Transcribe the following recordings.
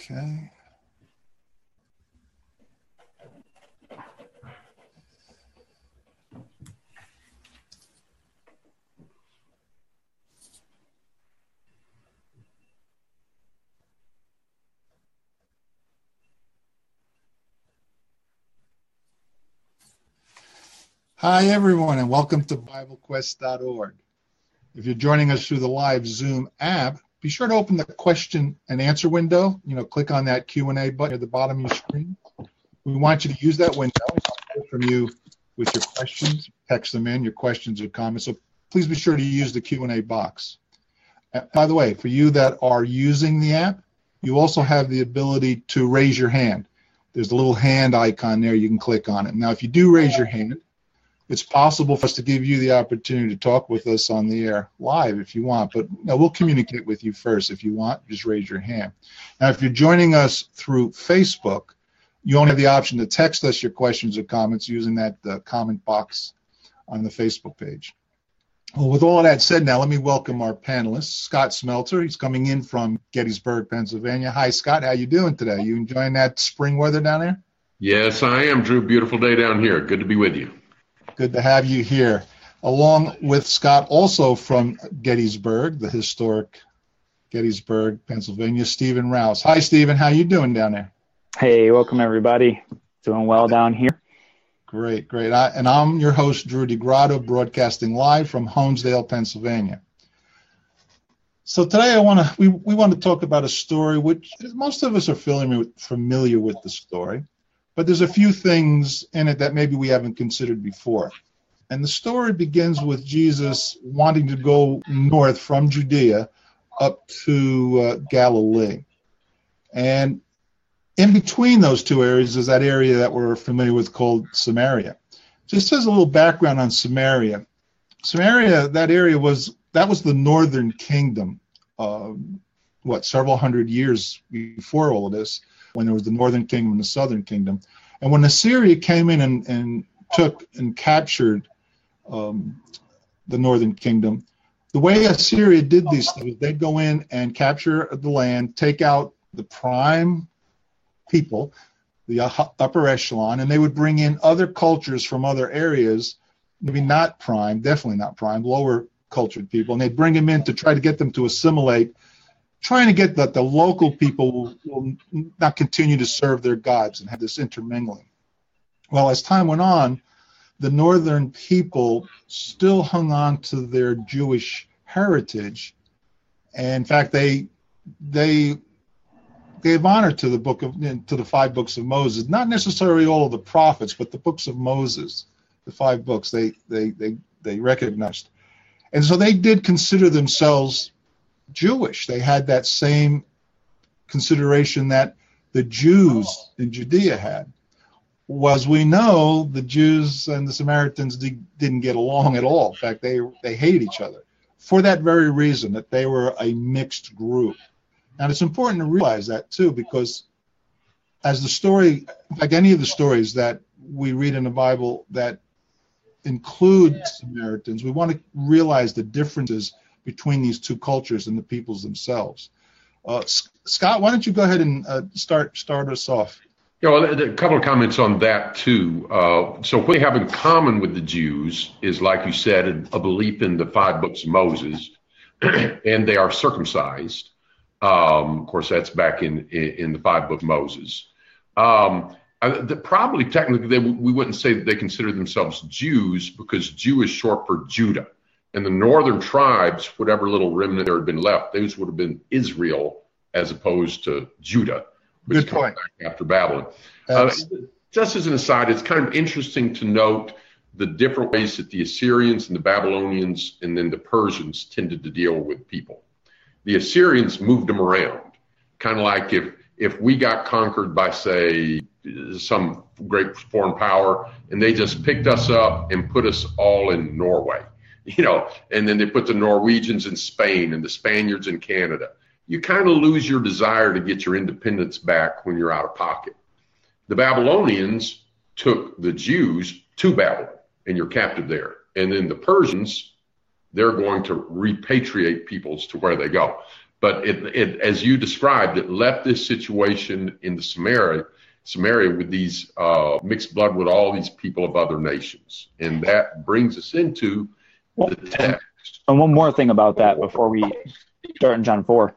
Okay. Hi, everyone, and welcome to BibleQuest.org. If you're joining us through the live Zoom app, be sure to open the question and answer window. You know, click on that Q&A button at the bottom of your screen. We want you to use that window from you with your questions. Text them in, your questions or comments. So please be sure to use the Q&A box. Uh, by the way, for you that are using the app, you also have the ability to raise your hand. There's a little hand icon there. You can click on it. Now, if you do raise your hand, it's possible for us to give you the opportunity to talk with us on the air live if you want, but no, we'll communicate with you first. If you want, just raise your hand. Now, if you're joining us through Facebook, you only have the option to text us your questions or comments using that uh, comment box on the Facebook page. Well, with all that said, now let me welcome our panelists. Scott Smelter, he's coming in from Gettysburg, Pennsylvania. Hi, Scott. How you doing today? You enjoying that spring weather down there? Yes, I am, Drew. Beautiful day down here. Good to be with you. Good to have you here. Along with Scott, also from Gettysburg, the historic Gettysburg, Pennsylvania, Stephen Rouse. Hi, Stephen. How you doing down there? Hey, welcome everybody. Doing well down here. Great, great. I, and I'm your host, Drew DeGrotto, broadcasting live from Honesdale, Pennsylvania. So today I want to we, we want to talk about a story which most of us are familiar with, familiar with the story but there's a few things in it that maybe we haven't considered before. And the story begins with Jesus wanting to go north from Judea up to uh, Galilee. And in between those two areas is that area that we're familiar with called Samaria. Just as a little background on Samaria, Samaria, that area was that was the northern kingdom. Uh, what several hundred years before all of this, when there was the northern kingdom and the southern kingdom. And when Assyria came in and, and took and captured um, the northern kingdom, the way Assyria did these things, they'd go in and capture the land, take out the prime people, the upper echelon, and they would bring in other cultures from other areas, maybe not prime, definitely not prime, lower cultured people, and they'd bring them in to try to get them to assimilate trying to get that the local people will, not continue to serve their gods and have this intermingling. Well, as time went on, the northern people still hung on to their Jewish heritage. And in fact, they they gave honor to the book of to the five books of Moses. Not necessarily all of the prophets, but the books of Moses, the five books they they they they recognized. And so they did consider themselves Jewish. They had that same consideration that the Jews in Judea had. Was we know the Jews and the Samaritans did, not get along at all. In fact, they they hate each other for that very reason that they were a mixed group. And it's important to realize that too, because as the story, like any of the stories that we read in the Bible that include Samaritans, we want to realize the differences between these two cultures and the peoples themselves. Uh, Scott, why don't you go ahead and uh, start start us off? Yeah, well, a couple of comments on that too. Uh, so, what they have in common with the Jews is, like you said, a belief in the five books of Moses, and they are circumcised. Um, of course, that's back in in, the five books of Moses. Um, the, probably technically, they, we wouldn't say that they consider themselves Jews because Jew is short for Judah. And the northern tribes, whatever little remnant there had been left, those would have been Israel as opposed to Judah, which Good point. after Babylon. Uh, just as an aside, it's kind of interesting to note the different ways that the Assyrians and the Babylonians and then the Persians tended to deal with people. The Assyrians moved them around, kind of like if if we got conquered by say some great foreign power and they just picked us up and put us all in Norway you know, and then they put the Norwegians in Spain and the Spaniards in Canada. You kind of lose your desire to get your independence back when you're out of pocket. The Babylonians took the Jews to Babylon and you're captive there. And then the Persians, they're going to repatriate peoples to where they go. But it, it, as you described, it left this situation in the Samaria, Samaria with these uh, mixed blood with all these people of other nations, and that brings us into And one more thing about that before we start in John four,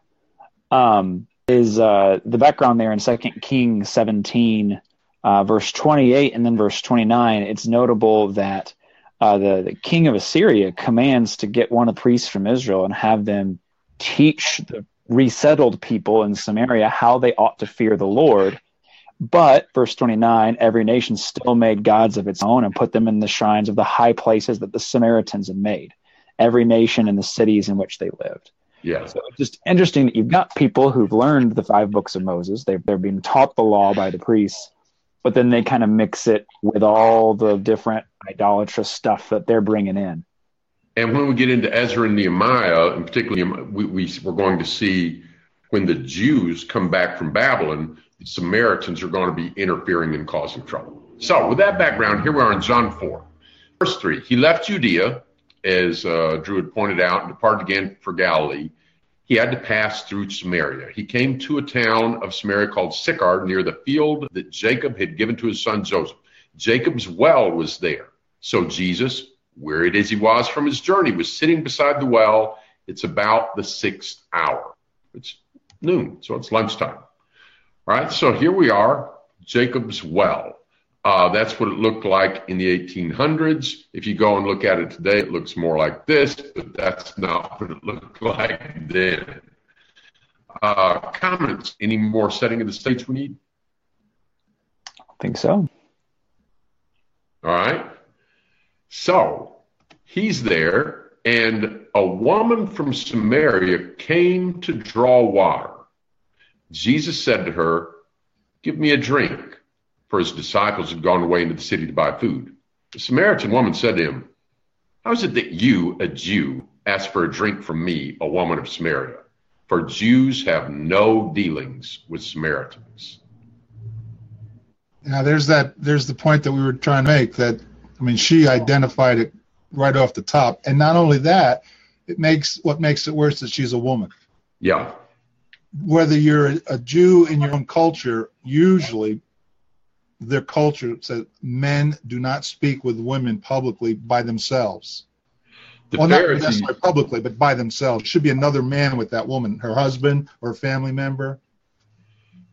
um, is uh, the background there in Second Kings seventeen, uh, verse twenty eight, and then verse twenty nine. It's notable that uh, the, the king of Assyria commands to get one of the priests from Israel and have them teach the resettled people in Samaria how they ought to fear the Lord. But, verse 29, every nation still made gods of its own and put them in the shrines of the high places that the Samaritans had made, every nation in the cities in which they lived. Yeah. So it's just interesting that you've got people who've learned the five books of Moses. They're, they're being taught the law by the priests, but then they kind of mix it with all the different idolatrous stuff that they're bringing in. And when we get into Ezra and Nehemiah, and particularly we, we, we're going to see when the Jews come back from Babylon, Samaritans are going to be interfering and causing trouble. So, with that background, here we are in John 4, verse 3. He left Judea, as uh, Drew had pointed out, and departed again for Galilee. He had to pass through Samaria. He came to a town of Samaria called Sychar, near the field that Jacob had given to his son Joseph. Jacob's well was there. So Jesus, wearied as he was from his journey, was sitting beside the well. It's about the sixth hour. It's noon, so it's lunchtime. All right, so here we are, Jacob's well. Uh, that's what it looked like in the 1800s. If you go and look at it today, it looks more like this, but that's not what it looked like then. Uh, comments? Any more setting of the stage we need? I think so. All right. So he's there, and a woman from Samaria came to draw water. Jesus said to her, Give me a drink, for his disciples had gone away into the city to buy food. The Samaritan woman said to him, How is it that you, a Jew, ask for a drink from me, a woman of Samaria? For Jews have no dealings with Samaritans. Now, there's that. There's the point that we were trying to make. That I mean, she identified it right off the top, and not only that, it makes what makes it worse that she's a woman. Yeah whether you're a, a Jew in your own culture, usually their culture says men do not speak with women publicly by themselves. The well, Pharisees, not necessarily publicly, but by themselves. Should be another man with that woman, her husband or a family member.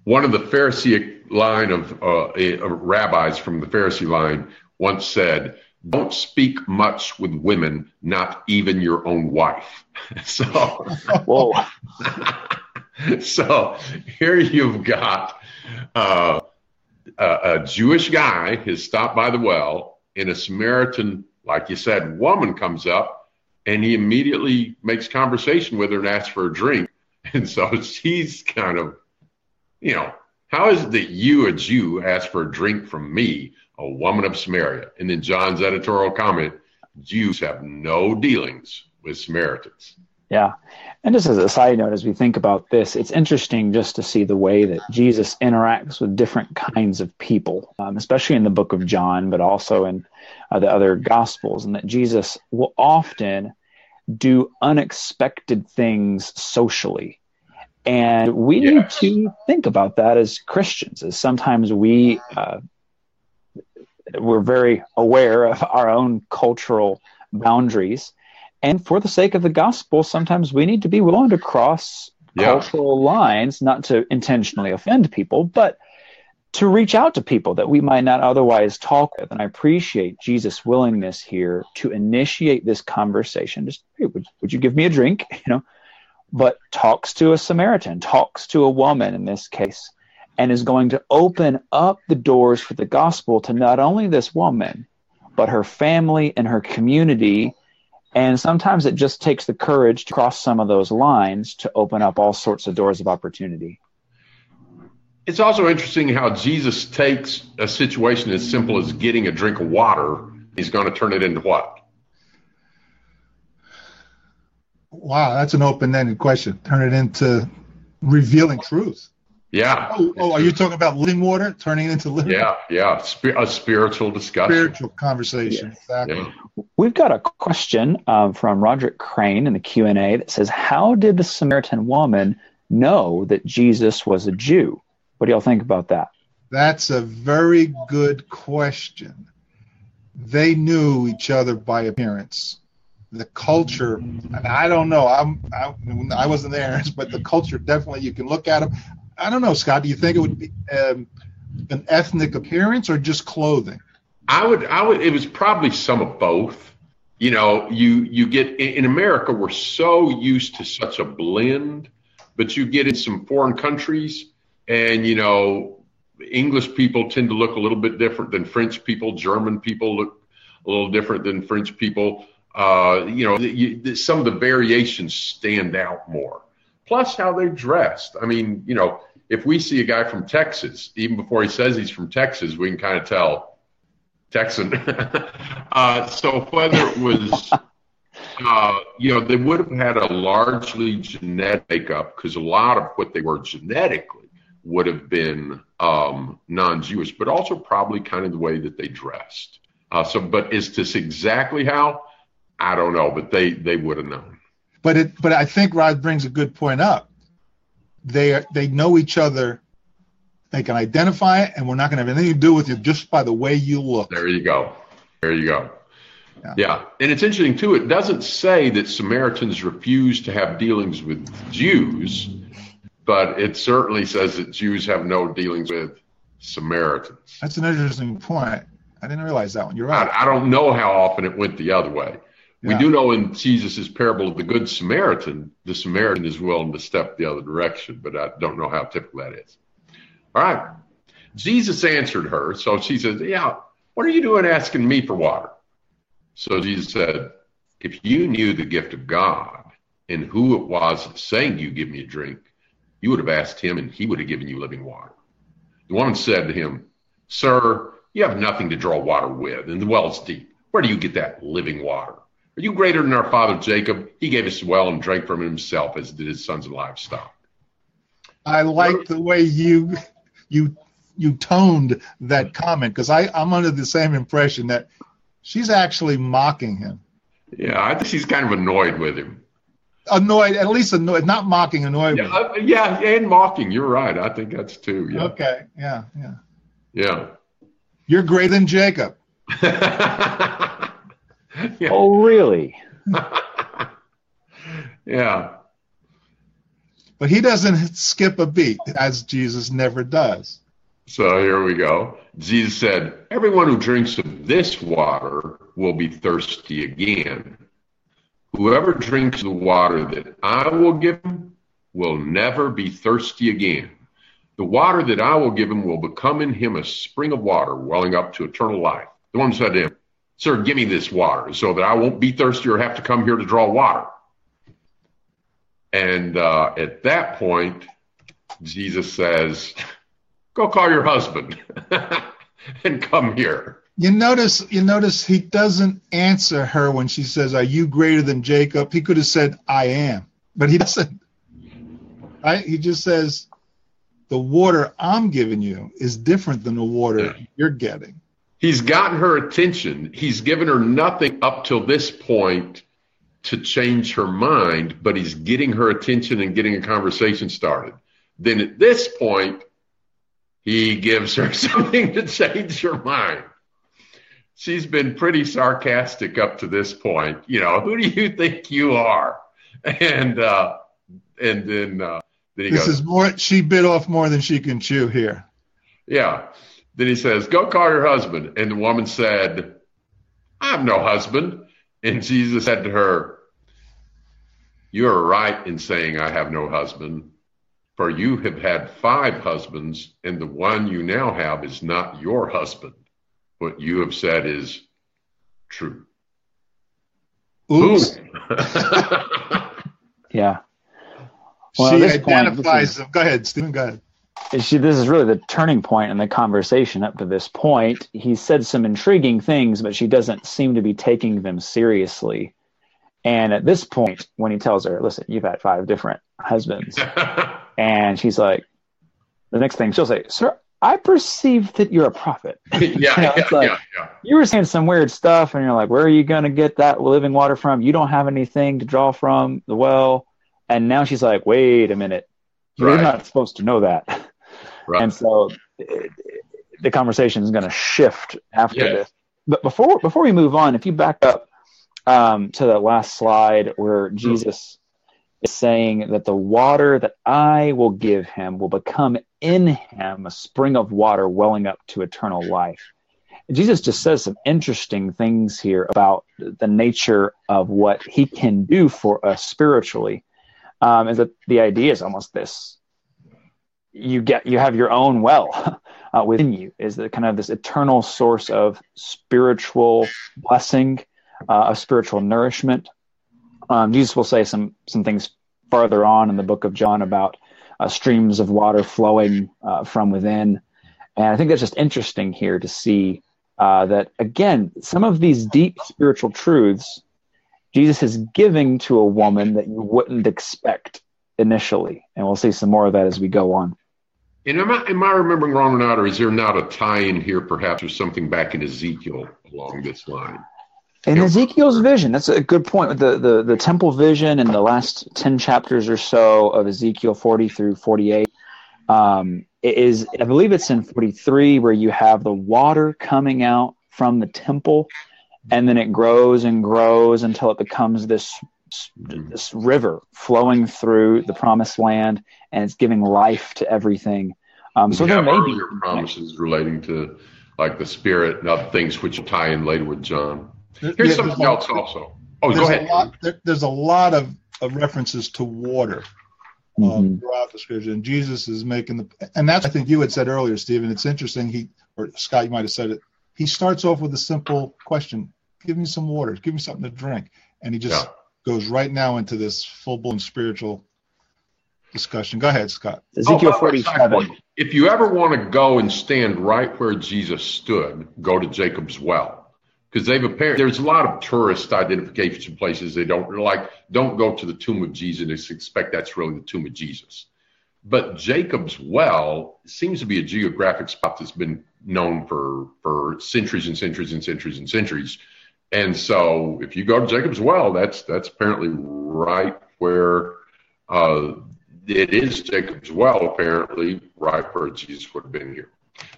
One of the Pharisee line of uh, rabbis from the Pharisee line once said, "Don't speak much with women, not even your own wife." so, whoa. so here you've got uh, a, a, Jewish guy has stopped by the well, and a Samaritan, like you said, woman comes up, and he immediately makes conversation with her and asks for a drink. And so she's kind of, you know, how is it that you, a Jew, ask for a drink from me, a woman of Samaria? And then John's editorial comment Jews have no dealings with Samaritans. Yeah. And just as a side note, as we think about this, it's interesting just to see the way that Jesus interacts with different kinds of people, um, especially in the book of John, but also in uh, the other gospels, and that Jesus will often do unexpected things socially. And we yes. need to think about that as Christians, as sometimes we, uh, we're very aware of our own cultural boundaries and for the sake of the gospel, sometimes we need to be willing to cross yeah. cultural lines, not to intentionally offend people, but to reach out to people that we might not otherwise talk with. And I appreciate Jesus' willingness here to initiate this conversation. Just, hey, would, would you give me a drink? You know, but talks to a Samaritan, talks to a woman in this case, and is going to open up the doors for the gospel to not only this woman, but her family and her community and sometimes it just takes the courage to cross some of those lines to open up all sorts of doors of opportunity. It's also interesting how Jesus takes a situation as simple as getting a drink of water, he's going to turn it into what? Wow, that's an open ended question. Turn it into revealing truth. Yeah. Oh, oh, are you talking about living water turning into living? Yeah, yeah. a spiritual discussion. Spiritual conversation. Exactly. Yeah. We've got a question um, from Roderick Crane in the Q and A that says, "How did the Samaritan woman know that Jesus was a Jew?" What do y'all think about that? That's a very good question. They knew each other by appearance. The culture, and I don't know. I'm I, I wasn't there, but the culture definitely. You can look at them. I don't know, Scott. Do you think it would be um, an ethnic appearance or just clothing? I would. I would. It was probably some of both. You know, you you get in America, we're so used to such a blend, but you get in some foreign countries, and you know, English people tend to look a little bit different than French people. German people look a little different than French people. Uh, you know, you, some of the variations stand out more. Plus, how they're dressed. I mean, you know, if we see a guy from Texas, even before he says he's from Texas, we can kind of tell Texan. uh, so whether it was, uh, you know, they would have had a largely genetic makeup because a lot of what they were genetically would have been um, non-Jewish, but also probably kind of the way that they dressed. Uh, so, but is this exactly how? I don't know, but they they would have known. But it, but I think Rod brings a good point up they they know each other. They can identify it, and we're not going to have anything to do with you just by the way you look. There you go. There you go. Yeah. yeah. And it's interesting, too, it doesn't say that Samaritans refuse to have dealings with Jews, but it certainly says that Jews have no dealings with Samaritans. That's an interesting point. I didn't realize that one. You're right. I, I don't know how often it went the other way. We do know in Jesus' parable of the Good Samaritan, the Samaritan is willing to step the other direction, but I don't know how typical that is. All right. Jesus answered her. So she says, Yeah, what are you doing asking me for water? So Jesus said, If you knew the gift of God and who it was saying you give me a drink, you would have asked him and he would have given you living water. The woman said to him, Sir, you have nothing to draw water with, and the well is deep. Where do you get that living water? Are you greater than our father Jacob? He gave us well and drank from himself, as did his sons and livestock. I like the way you you you toned that comment because I'm under the same impression that she's actually mocking him. Yeah, I think she's kind of annoyed with him. Annoyed, at least annoyed, not mocking, annoyed. Yeah, uh, yeah, and mocking. You're right. I think that's too. Yeah. Okay. Yeah. Yeah. Yeah. You're greater than Jacob. yeah. Oh, really? yeah. But he doesn't skip a beat, as Jesus never does. So here we go. Jesus said, Everyone who drinks of this water will be thirsty again. Whoever drinks the water that I will give him will never be thirsty again. The water that I will give him will become in him a spring of water welling up to eternal life. The one said to him, Sir, give me this water so that I won't be thirsty or have to come here to draw water. And uh, at that point, Jesus says, Go call your husband and come here. You notice, you notice he doesn't answer her when she says, "Are you greater than Jacob?" He could have said, "I am," but he doesn't. Right? He just says, "The water I'm giving you is different than the water yeah. you're getting." He's gotten her attention. He's given her nothing up till this point to change her mind, but he's getting her attention and getting a conversation started. Then at this point, he gives her something to change her mind. She's been pretty sarcastic up to this point. You know, who do you think you are? And uh, and then uh, then he this goes, is more. She bit off more than she can chew here. Yeah. Then he says, Go call your husband. And the woman said, I have no husband. And Jesus said to her, You are right in saying, I have no husband, for you have had five husbands, and the one you now have is not your husband. What you have said is true. Oops. yeah. Well, she identifies. Point, is, go ahead, Stephen. Go ahead she, this is really the turning point in the conversation up to this point. He said some intriguing things, but she doesn't seem to be taking them seriously. And at this point, when he tells her, listen, you've had five different husbands, and she's like, the next thing she'll say, "Sir, I perceive that you're a prophet." yeah, you know, yeah, like, yeah, yeah. You were saying some weird stuff, and you're like, "Where are you going to get that living water from? You don't have anything to draw from the well." And now she's like, "Wait a minute, you're right. not supposed to know that." And so it, the conversation is going to shift after yeah. this. But before before we move on, if you back up um, to that last slide where Jesus is saying that the water that I will give him will become in him a spring of water welling up to eternal life. Jesus just says some interesting things here about the nature of what he can do for us spiritually. Um, is that the idea is almost this you get you have your own well uh, within you is the kind of this eternal source of spiritual blessing uh, of spiritual nourishment. Um, jesus will say some some things farther on in the book of john about uh, streams of water flowing uh, from within. And i think that's just interesting here to see uh, that again some of these deep spiritual truths jesus is giving to a woman that you wouldn't expect initially. And we'll see some more of that as we go on and am I, am I remembering wrong or not, or is there not a tie in here perhaps or something back in Ezekiel along this line? In Ezekiel's vision, that's a good point. The, the the temple vision in the last ten chapters or so of Ezekiel forty through forty eight um, is I believe it's in forty three where you have the water coming out from the temple, and then it grows and grows until it becomes this this river flowing through the promised land and it's giving life to everything. Um, so there may be promises relating to like the spirit and other things which will tie in later with john. Here's yeah, something else also. Oh go ahead a lot, there, there's a lot of, of references to water um, mm-hmm. throughout the scripture and jesus is making the and that's i think you had said earlier stephen. It's interesting he or scott you might have said it. He starts off with a simple question. Give me some water. Give me something to drink. And he just yeah goes right now into this full blown spiritual discussion. Go ahead, Scott. Ezekiel oh, 47. If you ever want to go and stand right where Jesus stood, go to Jacob's well. Because they've apparently there's a lot of tourist identification places they don't like. Don't go to the tomb of Jesus and expect that's really the tomb of Jesus. But Jacob's well seems to be a geographic spot that's been known for for centuries and centuries and centuries and centuries. And so if you go to Jacob's Well, that's that's apparently right where uh, it is Jacob's Well, apparently, right where Jesus would have been here.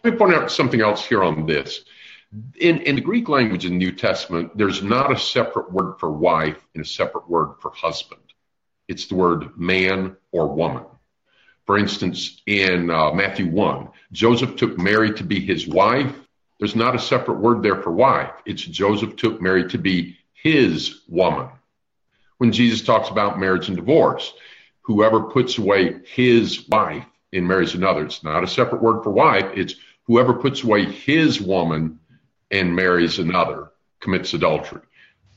Let me point out something else here on this. In, in the Greek language in the New Testament, there's not a separate word for wife and a separate word for husband. It's the word man or woman. For instance, in uh, Matthew 1, Joseph took Mary to be his wife there's not a separate word there for wife. It's Joseph took Mary to be his woman. When Jesus talks about marriage and divorce, whoever puts away his wife and marries another, it's not a separate word for wife. It's whoever puts away his woman and marries another commits adultery.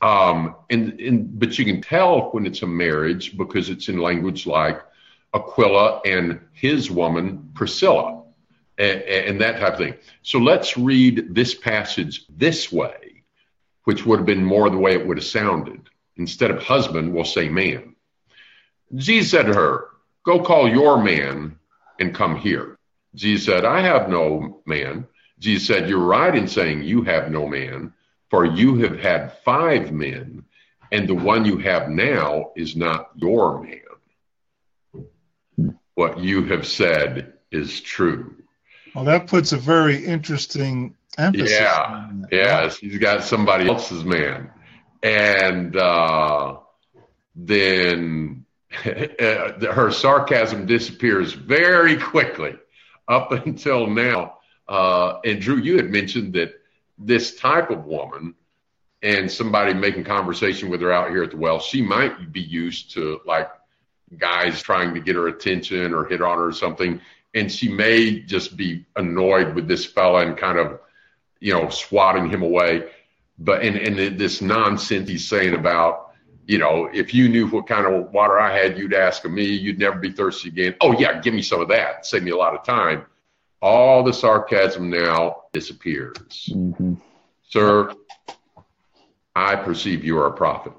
Um, and, and but you can tell when it's a marriage because it's in language like Aquila and his woman Priscilla and, and that type of thing. So let's read this passage this way, which would have been more the way it would have sounded. Instead of husband, we'll say man. Jesus said to her, Go call your man and come here. Jesus said, I have no man. Jesus said, You're right in saying you have no man, for you have had five men, and the one you have now is not your man. What you have said is true. Well, that puts a very interesting emphasis. Yeah, yes, he's got somebody else's man, and uh, then her sarcasm disappears very quickly. Up until now, uh, and Drew, you had mentioned that this type of woman and somebody making conversation with her out here at the well, she might be used to like guys trying to get her attention or hit on her or something and she may just be annoyed with this fella and kind of, you know, swatting him away. But and and this nonsense he's saying about, you know, if you knew what kind of water I had, you'd ask of me. You'd never be thirsty again. Oh yeah, give me some of that. Save me a lot of time. All the sarcasm now disappears. Mm-hmm. Sir, I perceive you are a prophet.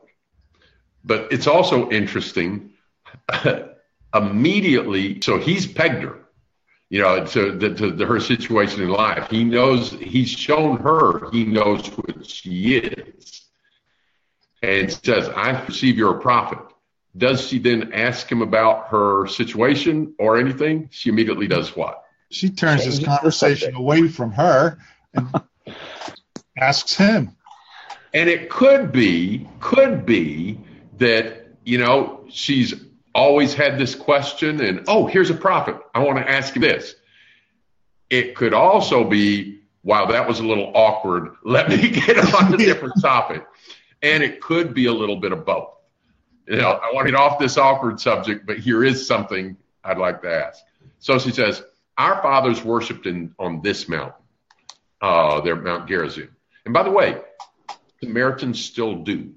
But it's also interesting. immediately, so he's pegged her you know, to, to, to, her situation in life. He knows, he's shown her, he knows what she is. And says, I perceive you're a prophet. Does she then ask him about her situation or anything? She immediately does what? She turns this conversation away from her and asks him. And it could be, could be that, you know, she's always had this question and, oh, here's a prophet. I want to ask you this. It could also be, wow, that was a little awkward. Let me get on a different topic. And it could be a little bit of both. You know, I want to get off this awkward subject, but here is something I'd like to ask. So she says, Our fathers worshipped in, on this mountain, uh, they're Mount Gerizim. And by the way, Samaritans still do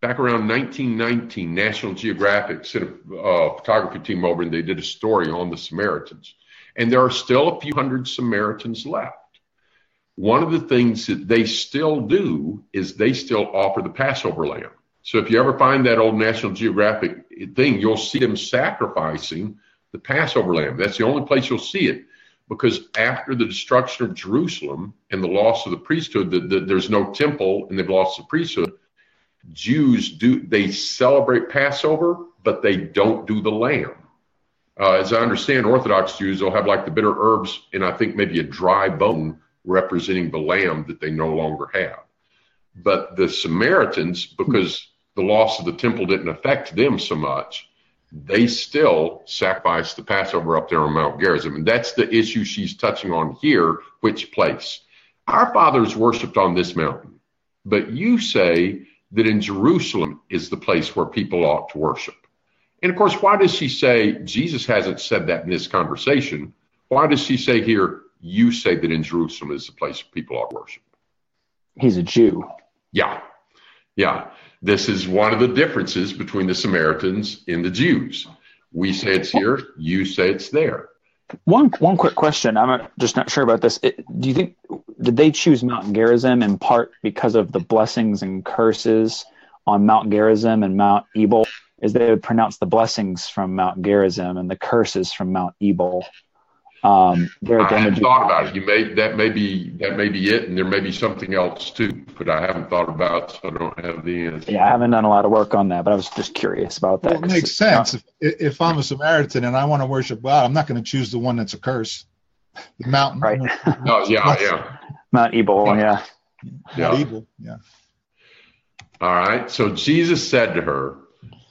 back around 1919, National Geographic sent a uh, photography team over and they did a story on the Samaritans. And there are still a few hundred Samaritans left. One of the things that they still do is they still offer the Passover lamb. So if you ever find that old National Geographic thing, you'll see them sacrificing the Passover lamb. That's the only place you'll see it because after the destruction of Jerusalem and the loss of the priesthood, the, the, there's no temple and they've lost the priesthood Jews do they celebrate Passover, but they don't do the lamb. Uh, as I understand, Orthodox Jews will have like the bitter herbs and I think maybe a dry bone representing the lamb that they no longer have. But the Samaritans, because the loss of the temple didn't affect them so much, they still sacrifice the Passover up there on Mount Gerizim. And that's the issue she's touching on here. Which place? Our fathers worshiped on this mountain, but you say that in Jerusalem is the place where people ought to worship. And of course, why does she say Jesus hasn't said that in this conversation? Why does she say here, you say that in Jerusalem is the place people ought to worship? He's a Jew. Yeah. Yeah. This is one of the differences between the Samaritans and the Jews. We say it's here, you say it's there. One one quick question. I'm just not sure about this. It, do you think did they choose Mount Gerizim in part because of the blessings and curses on Mount Gerizim and Mount Ebal? Is they would pronounce the blessings from Mount Gerizim and the curses from Mount Ebal. Um, I haven't thought about it. You may that may be that may be it, and there may be something else too, but I haven't thought about, so I don't have the answer. Yeah, I haven't done a lot of work on that, but I was just curious about that. Well, it makes sense. if, if I'm a Samaritan and I want to worship God, I'm not going to choose the one that's a curse, the mountain. Right. oh yeah, yeah. Mount Ebal, yeah. Yeah. Ebal, yeah. All right. So Jesus said to her,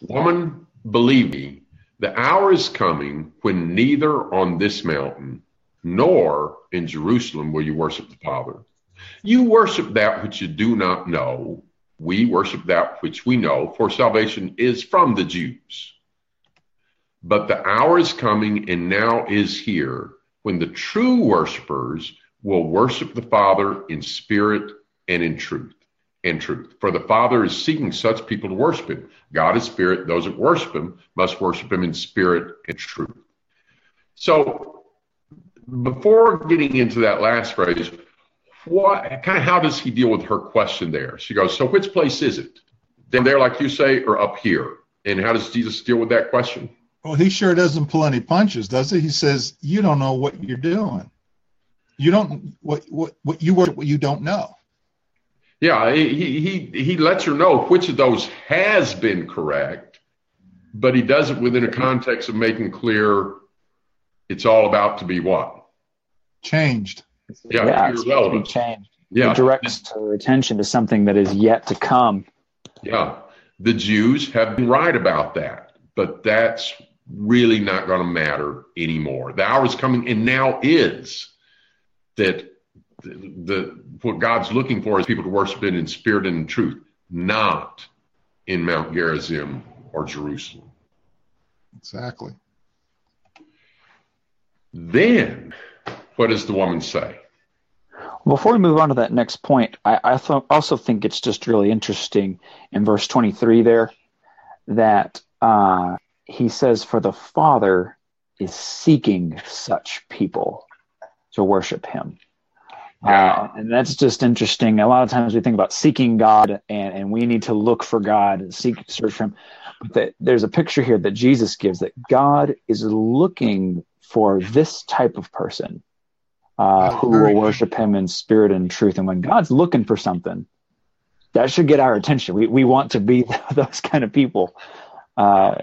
"Woman, believe me." The hour is coming when neither on this mountain nor in Jerusalem will you worship the Father. You worship that which you do not know. We worship that which we know, for salvation is from the Jews. But the hour is coming and now is here when the true worshipers will worship the Father in spirit and in truth and truth. For the Father is seeking such people to worship him. God is spirit. Those that worship him must worship him in spirit and truth. So before getting into that last phrase, what kind of how does he deal with her question there? She goes, So which place is it? Down there, like you say, or up here? And how does Jesus deal with that question? Well, he sure doesn't pull any punches, does he? He says, You don't know what you're doing. You don't what what what you work what you don't know. Yeah, he, he, he lets her know which of those has been correct, but he does it within a context of making clear it's all about to be what? Changed. Yeah, yeah it's irrelevant. changed. Yeah. It directs her attention to something that is yet to come. Yeah. The Jews have been right about that, but that's really not going to matter anymore. The hour is coming and now is that the, the what God's looking for is people to worship Him in spirit and in truth, not in Mount Gerizim or Jerusalem. Exactly. Then, what does the woman say? Before we move on to that next point, I, I th- also think it's just really interesting in verse 23 there that uh, he says, For the Father is seeking such people to worship him. Uh, and that's just interesting. A lot of times we think about seeking God and, and we need to look for God and seek, search for Him. But that there's a picture here that Jesus gives that God is looking for this type of person uh, who will worship him in spirit and truth. And when God's looking for something, that should get our attention. We, we want to be those kind of people. Uh,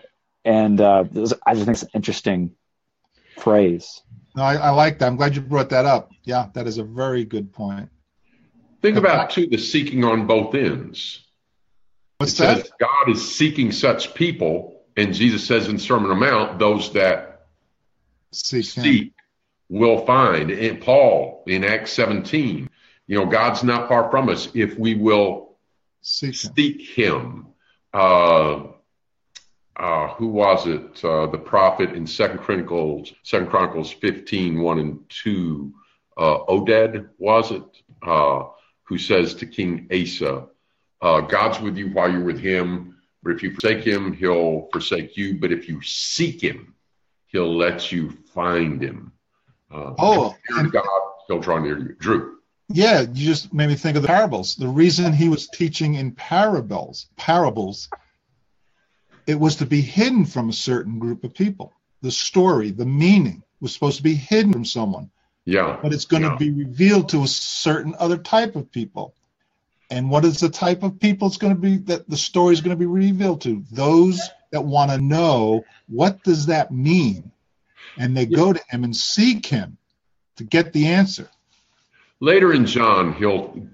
and uh, I just think it's an interesting phrase. No, I, I, like that. I'm glad you brought that up. Yeah, that is a very good point. Think about, too, the seeking on both ends. What's it that? Says God is seeking such people, and Jesus says in Sermon on the Mount, those that seek, seek will find. And Paul in Acts 17, you know, God's not far from us if we will seek him. Him. Uh, uh, who was it? Uh, the prophet in Second Chronicles, Second Chronicles 15, 1 and 2. Uh, Oded was it? Uh, who says to King Asa, uh, God's with you while you're with him, but if you forsake him, he'll forsake you. But if you seek him, he'll let you find him. Uh, oh, and, God, he'll draw near you. Drew. Yeah, you just made me think of the parables. The reason he was teaching in parables, parables, it was to be hidden from a certain group of people. The story, the meaning was supposed to be hidden from someone. Yeah. But it's going yeah. to be revealed to a certain other type of people. And what is the type of people it's going to be that the story is going to be revealed to? Those that want to know what does that mean? And they yeah. go to him and seek him to get the answer. Later in John, he'll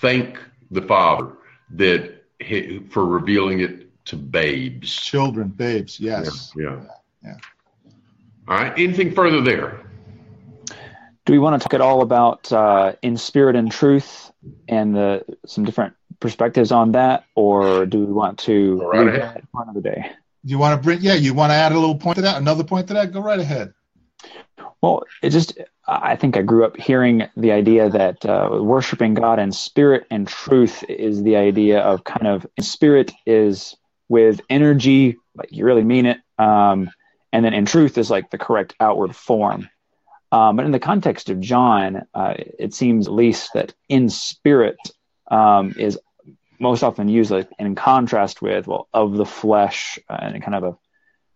thank the Father that he, for revealing it to babes, children, babes. Yes. Yeah. Yeah. yeah. All right. Anything further there? Do we want to talk at all about uh, in spirit and truth and the some different perspectives on that, or do we want to Go right ahead. for another day? You want to bring? Yeah, you want to add a little point to that? Another point to that? Go right ahead. Well, it just I think I grew up hearing the idea that uh, worshiping God in spirit and truth is the idea of kind of in spirit is with energy, like you really mean it, um, and then in truth is like the correct outward form. Um, but in the context of John, uh, it seems at least that in spirit um, is most often used like, in contrast with, well, of the flesh uh, in kind of a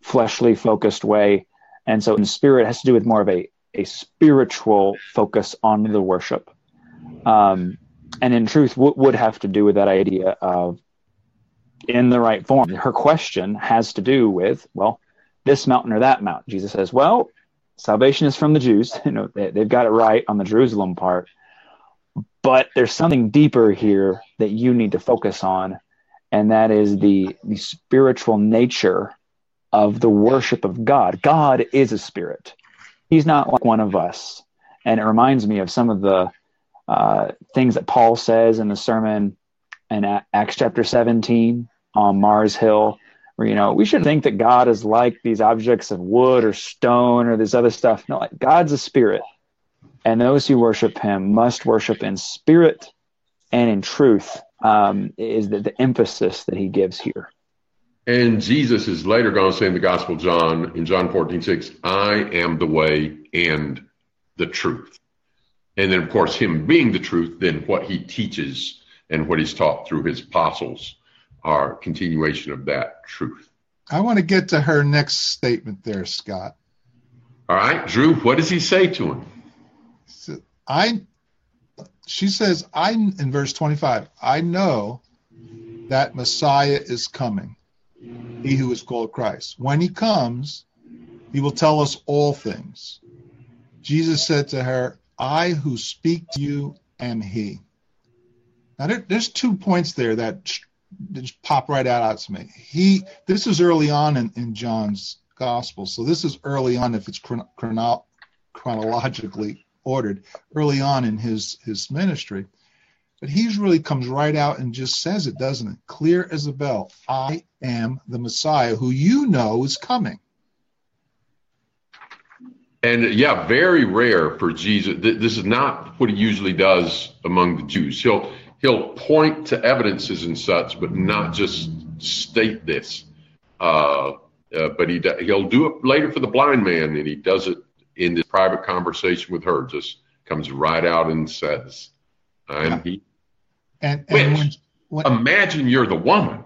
fleshly focused way. And so in spirit has to do with more of a, a spiritual focus on the worship. Um, and in truth, w- would have to do with that idea of in the right form. Her question has to do with, well, this mountain or that mountain. Jesus says, well, salvation is from the Jews. You know, they, they've got it right on the Jerusalem part. But there's something deeper here that you need to focus on, and that is the, the spiritual nature of the worship of God. God is a spirit. He's not like one of us. And it reminds me of some of the uh, things that Paul says in the sermon in Acts chapter 17 on Mars Hill where you know we should think that God is like these objects of wood or stone or this other stuff. No, like God's a spirit, and those who worship Him must worship in spirit and in truth. Um, is the, the emphasis that He gives here. And Jesus is later going to say in the Gospel John, in John 14, 6, I am the way and the truth. And then, of course, Him being the truth, then what He teaches and what He's taught through His apostles are continuation of that truth. I want to get to her next statement there, Scott. All right, Drew, what does he say to him? I she says, I in verse 25, I know that Messiah is coming, he who is called Christ. When he comes, he will tell us all things. Jesus said to her, I who speak to you am he. Now, there, there's two points there that just pop right out, to me. He this is early on in, in John's gospel, so this is early on if it's chrono, chronologically ordered, early on in his his ministry. But he really comes right out and just says it, doesn't it? Clear as a bell. I am the Messiah who you know is coming. And yeah, very rare for Jesus. This is not what he usually does among the Jews. He'll he'll point to evidences and such, but not just state this. Uh, uh, but he he'll do it later for the blind man, and he does it in this private conversation with her. Just comes right out and says, "I'm yeah. he." And, and Which, when, when, imagine you're the woman.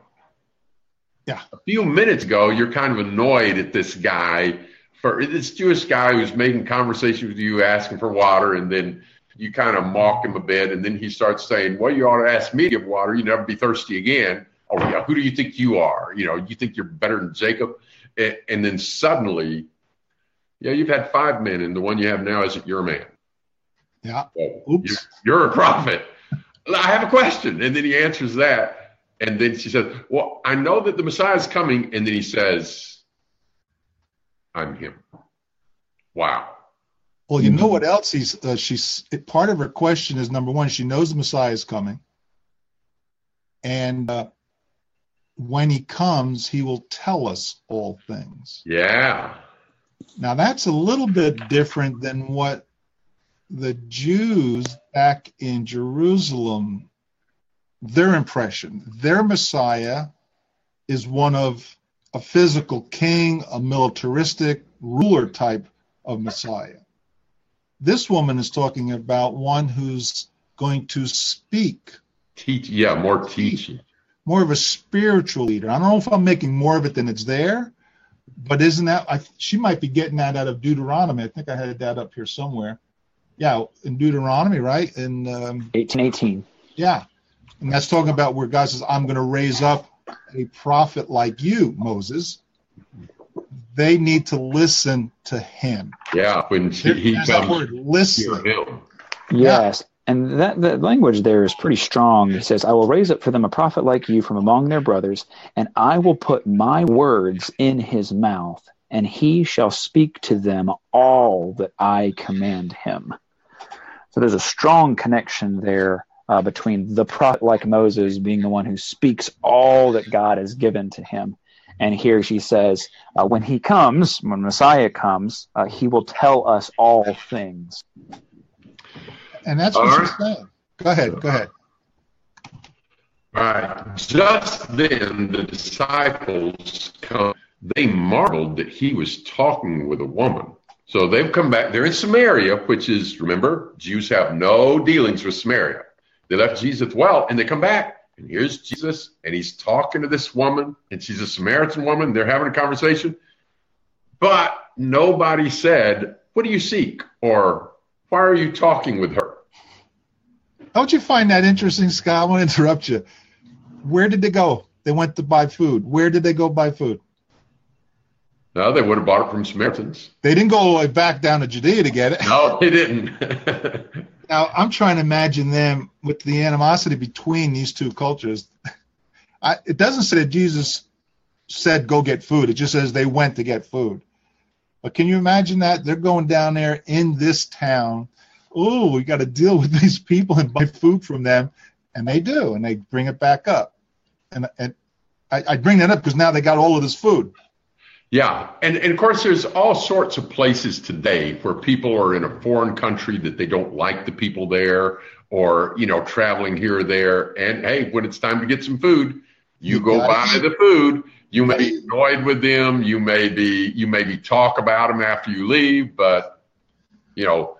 Yeah. A few minutes ago, you're kind of annoyed at this guy for this Jewish guy who's making conversation with you, asking for water, and then you kind of mock him a bit, and then he starts saying, "Well, you ought to ask me to give water. You never be thirsty again." Oh yeah, who do you think you are? You know, you think you're better than Jacob, and, and then suddenly, yeah, you've had five men, and the one you have now isn't your man. Yeah. So Oops. You're, you're a prophet. I have a question, and then he answers that, and then she says, "Well, I know that the Messiah is coming," and then he says, "I'm him." Wow. Well, you know what else he's uh, she's part of her question is number one, she knows the Messiah is coming, and uh, when he comes, he will tell us all things. Yeah. Now that's a little bit different than what the Jews back in Jerusalem, their impression, their Messiah is one of a physical king, a militaristic ruler type of Messiah this woman is talking about one who's going to speak. Teach, yeah, more teaching. More of a spiritual leader. I don't know if I'm making more of it than it's there, but isn't that, I, she might be getting that out of Deuteronomy. I think I had that up here somewhere. Yeah, in Deuteronomy, right? In um, 1818. Yeah. And that's talking about where God says, I'm going to raise up a prophet like you, Moses, they need to listen to him. Yeah, when he, he comes, word, listen. Yes. And that the language there is pretty strong. He says, I will raise up for them a prophet like you from among their brothers, and I will put my words in his mouth, and he shall speak to them all that I command him. So there's a strong connection there uh, between the prophet like Moses being the one who speaks all that God has given to him, and here she says, uh, when he comes, when Messiah comes, uh, he will tell us all things. And that's what she's saying. Go ahead. Go ahead. All right. Just then the disciples come. They marveled that he was talking with a woman. So they've come back. They're in Samaria, which is, remember, Jews have no dealings with Samaria. They left Jesus well, and they come back and here's Jesus, and he's talking to this woman, and she's a Samaritan woman. They're having a conversation. But nobody said, What do you seek? Or why are you talking with her? Don't you find that interesting, Scott? I want to interrupt you. Where did they go? They went to buy food. Where did they go buy food? No, they would have bought it from Samaritans. They didn't go all the way back down to Judea to get it. No, they didn't. now I'm trying to imagine them with the animosity between these two cultures. I, it doesn't say that Jesus said go get food. It just says they went to get food. But can you imagine that they're going down there in this town? Oh, we got to deal with these people and buy food from them, and they do, and they bring it back up. And and I, I bring that up because now they got all of this food. Yeah, and, and of course, there's all sorts of places today where people are in a foreign country that they don't like the people there, or you know, traveling here or there. And hey, when it's time to get some food, you, you go buy eat. the food. You may be annoyed with them. You may be you maybe talk about them after you leave, but you know,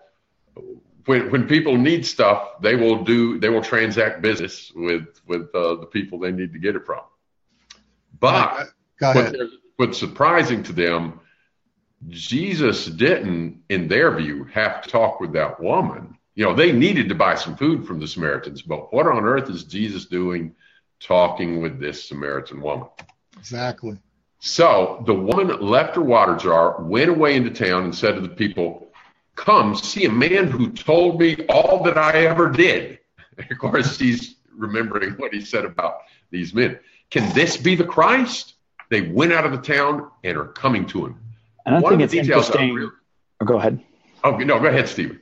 when when people need stuff, they will do they will transact business with with uh, the people they need to get it from. But go ahead what's surprising to them, Jesus didn't, in their view, have to talk with that woman. You know, they needed to buy some food from the Samaritans, but what on earth is Jesus doing talking with this Samaritan woman? Exactly. So the woman left her water jar, went away into town, and said to the people, Come see a man who told me all that I ever did. And of course, she's remembering what he said about these men. Can this be the Christ? They went out of the town and are coming to him. And I One think it's interesting. Really, oh, go ahead. Oh no, go ahead, Stephen.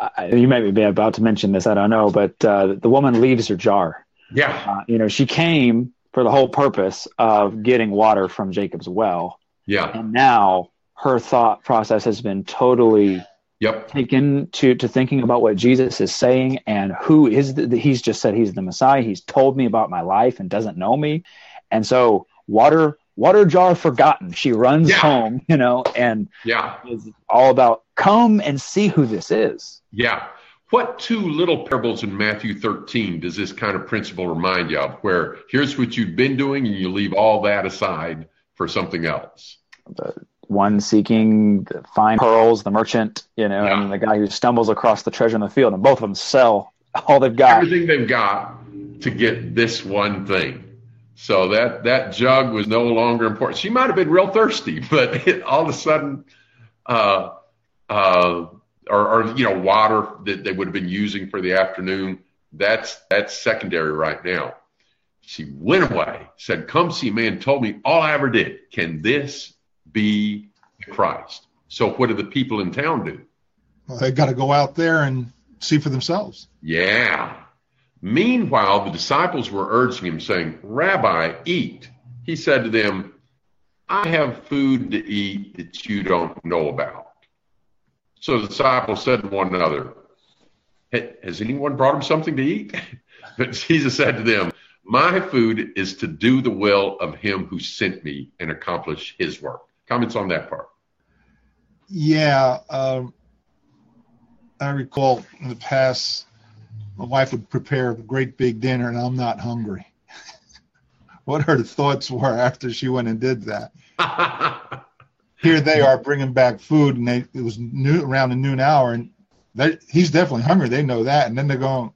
Uh, you might be about to mention this. I don't know, but uh, the woman leaves her jar. Yeah. Uh, you know, she came for the whole purpose of getting water from Jacob's well. Yeah. And now her thought process has been totally yep. taken to to thinking about what Jesus is saying and who is the, he's just said he's the Messiah. He's told me about my life and doesn't know me. And so water water jar forgotten. She runs yeah. home, you know, and yeah, is all about come and see who this is. Yeah. What two little parables in Matthew 13 does this kind of principle remind you of? Where here's what you've been doing, and you leave all that aside for something else. The one seeking the fine pearls, the merchant, you know, Yeah. and the guy who stumbles across the treasure in the field, and both of them sell all they've got. Everything they've got to get this one thing. So that that jug was no longer important. She might have been real thirsty, but it, all of a sudden, uh, uh, or, or you know, water that they would have been using for the afternoon. That's that's secondary right now. She went away, said, "Come see me," and told me all I ever did. Can this be Christ? So what do the people in town do? Well, they got to go out there and see for themselves. Yeah. Meanwhile, the disciples were urging him, saying, Rabbi, eat. He said to them, I have food to eat that you don't know about. So the disciples said to one another, Has anyone brought him something to eat? But Jesus said to them, My food is to do the will of him who sent me and accomplish his work. Comments on that part? Yeah, um, I recall in the past, my wife would prepare a great big dinner, and I'm not hungry. what her thoughts were after she went and did that. Here they are bringing back food, and they, it was new, around the noon hour, and they, he's definitely hungry. They know that, and then they're going,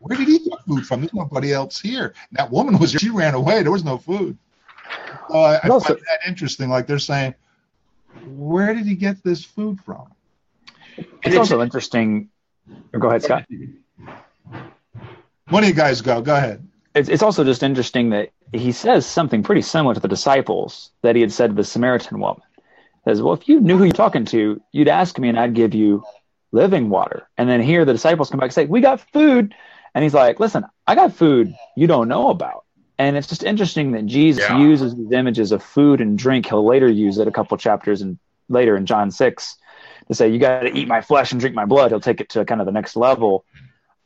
"Where did he get food from? There's nobody else here." And that woman was here. She ran away. There was no food. So I, I Also- find that interesting. Like they're saying, "Where did he get this food from?" It's also interesting. Go ahead, Scott. One of you guys go. Go ahead. It's, it's also just interesting that he says something pretty similar to the disciples that he had said to the Samaritan woman. He says, Well, if you knew who you're talking to, you'd ask me and I'd give you living water. And then here the disciples come back and say, We got food. And he's like, Listen, I got food you don't know about. And it's just interesting that Jesus Yeah. uses these images of food and drink. He'll later use it a couple chapters and later in John 6 to say, You got to eat my flesh and drink my blood. He'll take it to kind of the next level.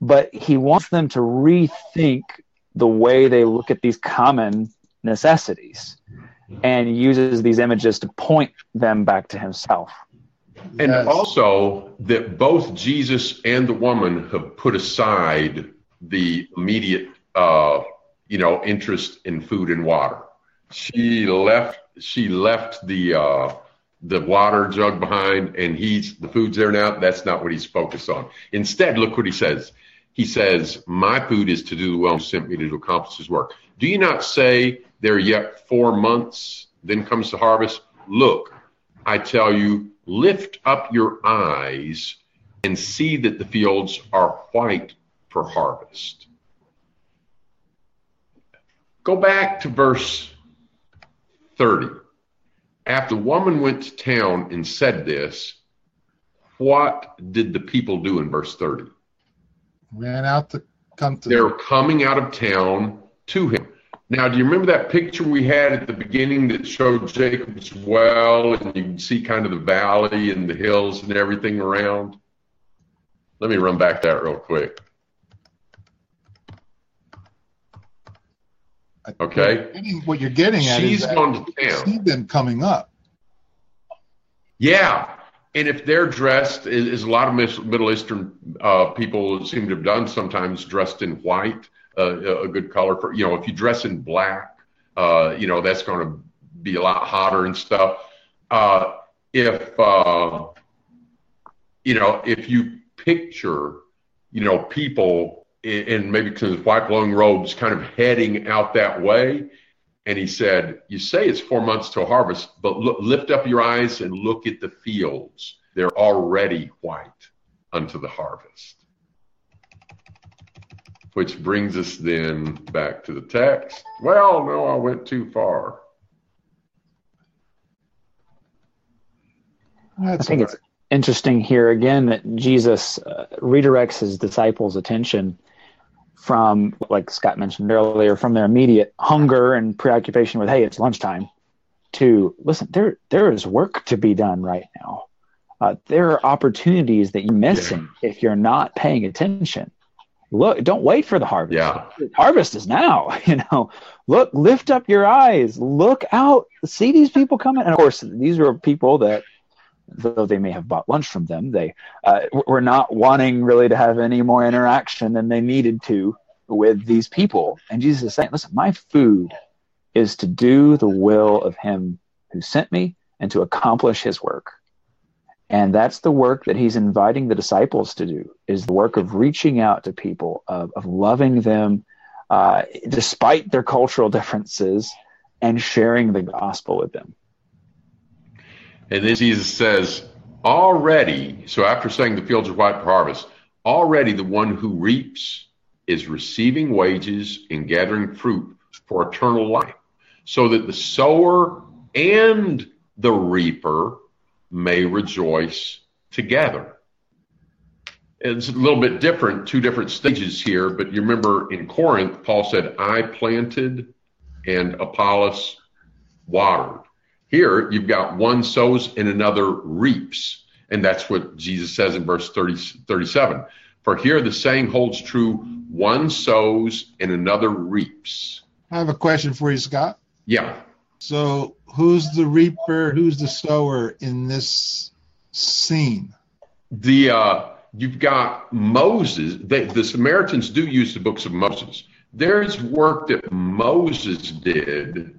But he wants them to rethink the way they look at these common necessities and uses these images to point them back to himself. And Yes. also that both Jesus and the woman have put aside the immediate, uh, you know, interest in food and water. She left. She left the uh, the water jug behind, and he's the food's there now. That's not what he's focused on. Instead, look what he says. He says, "My food is to do the will sent me to accomplish His work." Do you not say there are yet four months? Then comes the harvest. Look, I tell you, lift up your eyes and see that the fields are white for harvest. Go back to verse 30. After the woman went to town and said this, what did the people do in verse 30? Ran out to come to. They're coming out of town to him. Now, do you remember that picture we had at the beginning that showed Jacob's well and you can see kind of the valley and the hills and everything around? Let me run back that real quick. Okay. What you're getting at She's is gone to town. see them coming up. Yeah. And if they're dressed, as a lot of Middle Eastern uh, people seem to have done sometimes, dressed in white, uh, a a good color for, you know, if you dress in black, uh, you know, that's going to be a lot hotter and stuff. Uh, if, uh, you know, if you picture, you know, people in, in maybe some white flowing robes kind of heading out that way, and he said, You say it's four months to harvest, but look, lift up your eyes and look at the fields. They're already white unto the harvest. Which brings us then back to the text. Well, no, I went too far. That's I think all it's interesting here again that Jesus uh, redirects his disciples' attention from, like Scott mentioned earlier, from their immediate hunger and preoccupation with, hey, it's lunchtime, to listen, there there is work to be done right now. Uh, there are opportunities that you're missing if you're not paying attention. Look, don't wait for the harvest. Yeah. Harvest is now. You know, look, lift up your eyes, look out, see these people coming. And of course, these are people that though they may have bought lunch from them, they uh, were not wanting really to have any more interaction than they needed to with these people. And Jesus is saying, listen, my food is to do the will of him who sent me and to accomplish his work. And that's the work that he's inviting the disciples to do is the work of reaching out to people, of, of loving them uh, despite their cultural differences and sharing the gospel with them. And then Jesus says, already, so after saying the fields are white for harvest, already the one who reaps is receiving wages and gathering fruit for eternal life, so that the sower and the reaper may rejoice together. It's a little bit different, two different stages here, but you remember in Corinth, Paul said, I planted and Apollos watered. Here, you've got one sows and another reaps. And that's what Jesus says in verse 30, 37. For here the saying holds true one sows and another reaps. I have a question for you, Scott. Yeah. So, who's the reaper? Who's the sower in this scene? The uh, you've got Moses. They, the Samaritans do use the books of Moses. There's work that Moses did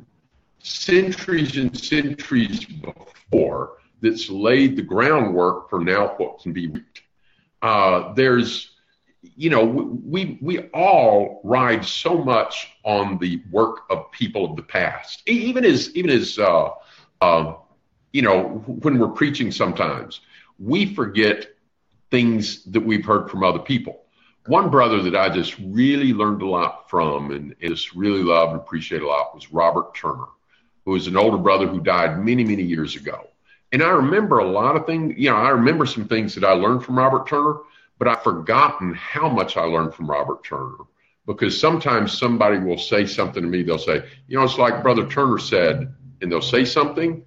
centuries and centuries before that's laid the groundwork for now what can be reaped. Uh, there's you know, we we all ride so much on the work of people of the past. Even as even as uh, uh, you know, when we're preaching, sometimes we forget things that we've heard from other people. One brother that I just really learned a lot from and, and just really love and appreciate a lot was Robert Turner, who was an older brother who died many many years ago. And I remember a lot of things. You know, I remember some things that I learned from Robert Turner but I've forgotten how much I learned from Robert Turner because sometimes somebody will say something to me. They'll say, you know, it's like Brother Turner said, and they'll say something,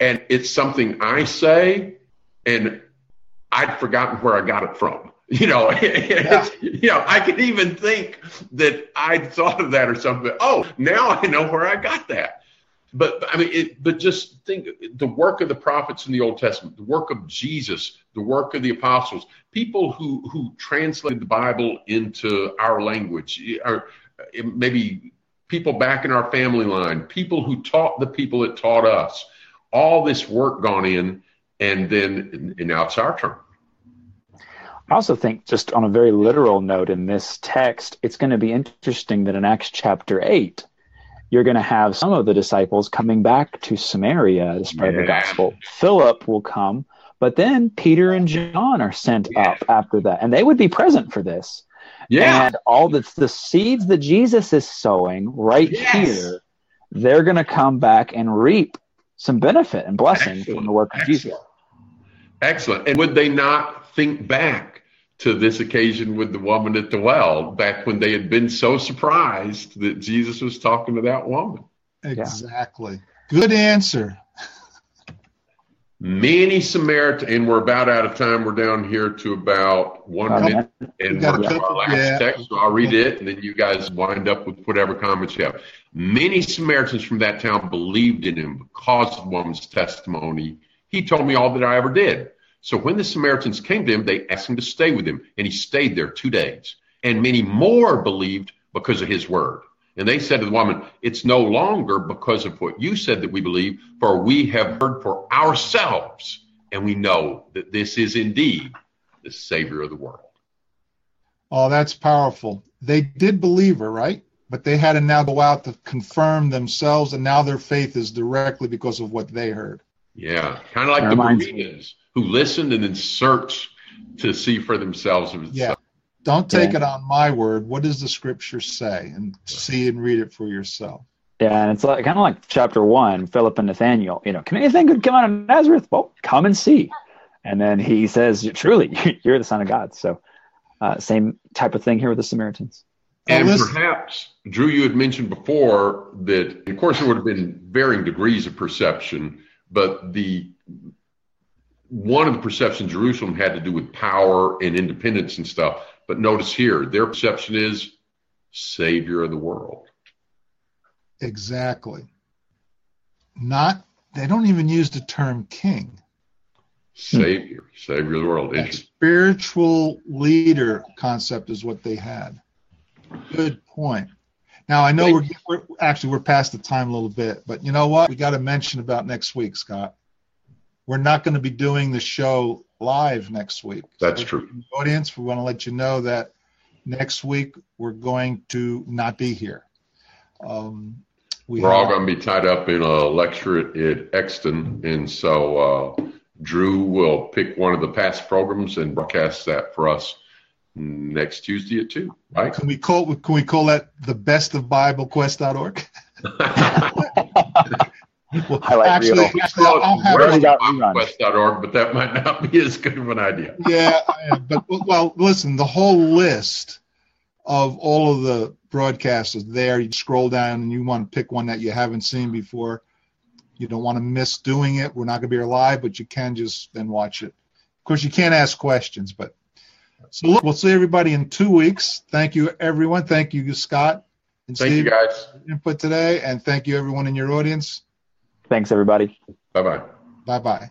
and it's something I say, and I'd forgotten where I got it from. You know, yeah. you know, I could even think that I'd thought of that or something. Oh, now I know where I got that but I mean, it, but just think the work of the prophets in the Old Testament, the work of Jesus, the work of the apostles, people who who translated the Bible into our language, or maybe people back in our family line, people who taught the people that taught us. All this work gone in, and then and now it's our turn. I also think, just on a very literal note in this text, it's going to be interesting that in Acts chapter 8, you're going to have some of the disciples coming back to Samaria to spread yeah. the gospel. Philip will come, but then Peter and John are sent yeah. up after that, and they would be present for this. Yeah. And all the, the seeds that Jesus is sowing right yes. here, they're going to come back and reap some benefit and blessing Excellent. from the work of Excellent. Jesus. Excellent. And would they not think back to this occasion with the woman at the well back when they had been so surprised that Jesus was talking to that woman. Exactly. Yeah. Good answer. Many Samaritan, and we're about out of time. We're down here to about one okay. minute, and we're to our last yeah. text. So I'll read it, and then you guys wind up with whatever comments you have. Many Samaritans from that town believed in him because of the woman's testimony. He told me all that I ever did. So when the Samaritans came to him, they asked him to stay with them, and he stayed there two days. And many more believed because of his word. And they said to the woman, It's no longer because of what you said that we believe, for we have heard for ourselves, and we know that this is indeed the Savior of the world. Oh, that's powerful. They did believe her, right? But they had to now go out to confirm themselves, and now their faith is directly because of what they heard. Yeah, kind of like the Bereans who listened and then searched to see for themselves. Yeah. Don't take yeah. it on my word. What does the scripture say? And see and read it for yourself. Yeah, and it's like kind of like chapter one, Philip and Nathaniel. You know, can anything good come out of Nazareth? Well, come and see. And then he says, "Truly, you're the Son of God." So, uh, same type of thing here with the Samaritans. And perhaps, Drew, you had mentioned before that, of course, there would have been varying degrees of perception, but the one of the perceptions Jerusalem had to do with power and independence and stuff. But notice here, their perception is savior of the world. Exactly. Not, they don't even use the term king. Savior, savior of the world. That spiritual leader concept is what they had. Good point. Now I know we're, we're actually we're past the time a little bit, but you know what? We got to mention about next week, Scott. We're not going to be doing the show live next week. That's so true. Audience, we want to let you know that next week we're going to not be here. Um, we are all going to be tied up in a lecture at, at Exton, and so uh, Drew will pick one of the past programs and broadcast that for us next Tuesday at two. Right? Can we call can we call that the best of BibleQuest.org? well, Highlight actually, actually I'll have BibleQuest.org, but that might not be as good of an idea. Yeah, I am. but well, listen, the whole list of all of the broadcasts is there. You scroll down and you want to pick one that you haven't seen before. You don't want to miss doing it. We're not going to be here live, but you can just then watch it. Of course, you can't ask questions, but so look, we'll see everybody in two weeks. Thank you, everyone. Thank you, Scott and thank Steve, you guys. Input today, and thank you, everyone in your audience. Thanks, everybody. Bye bye. Bye bye.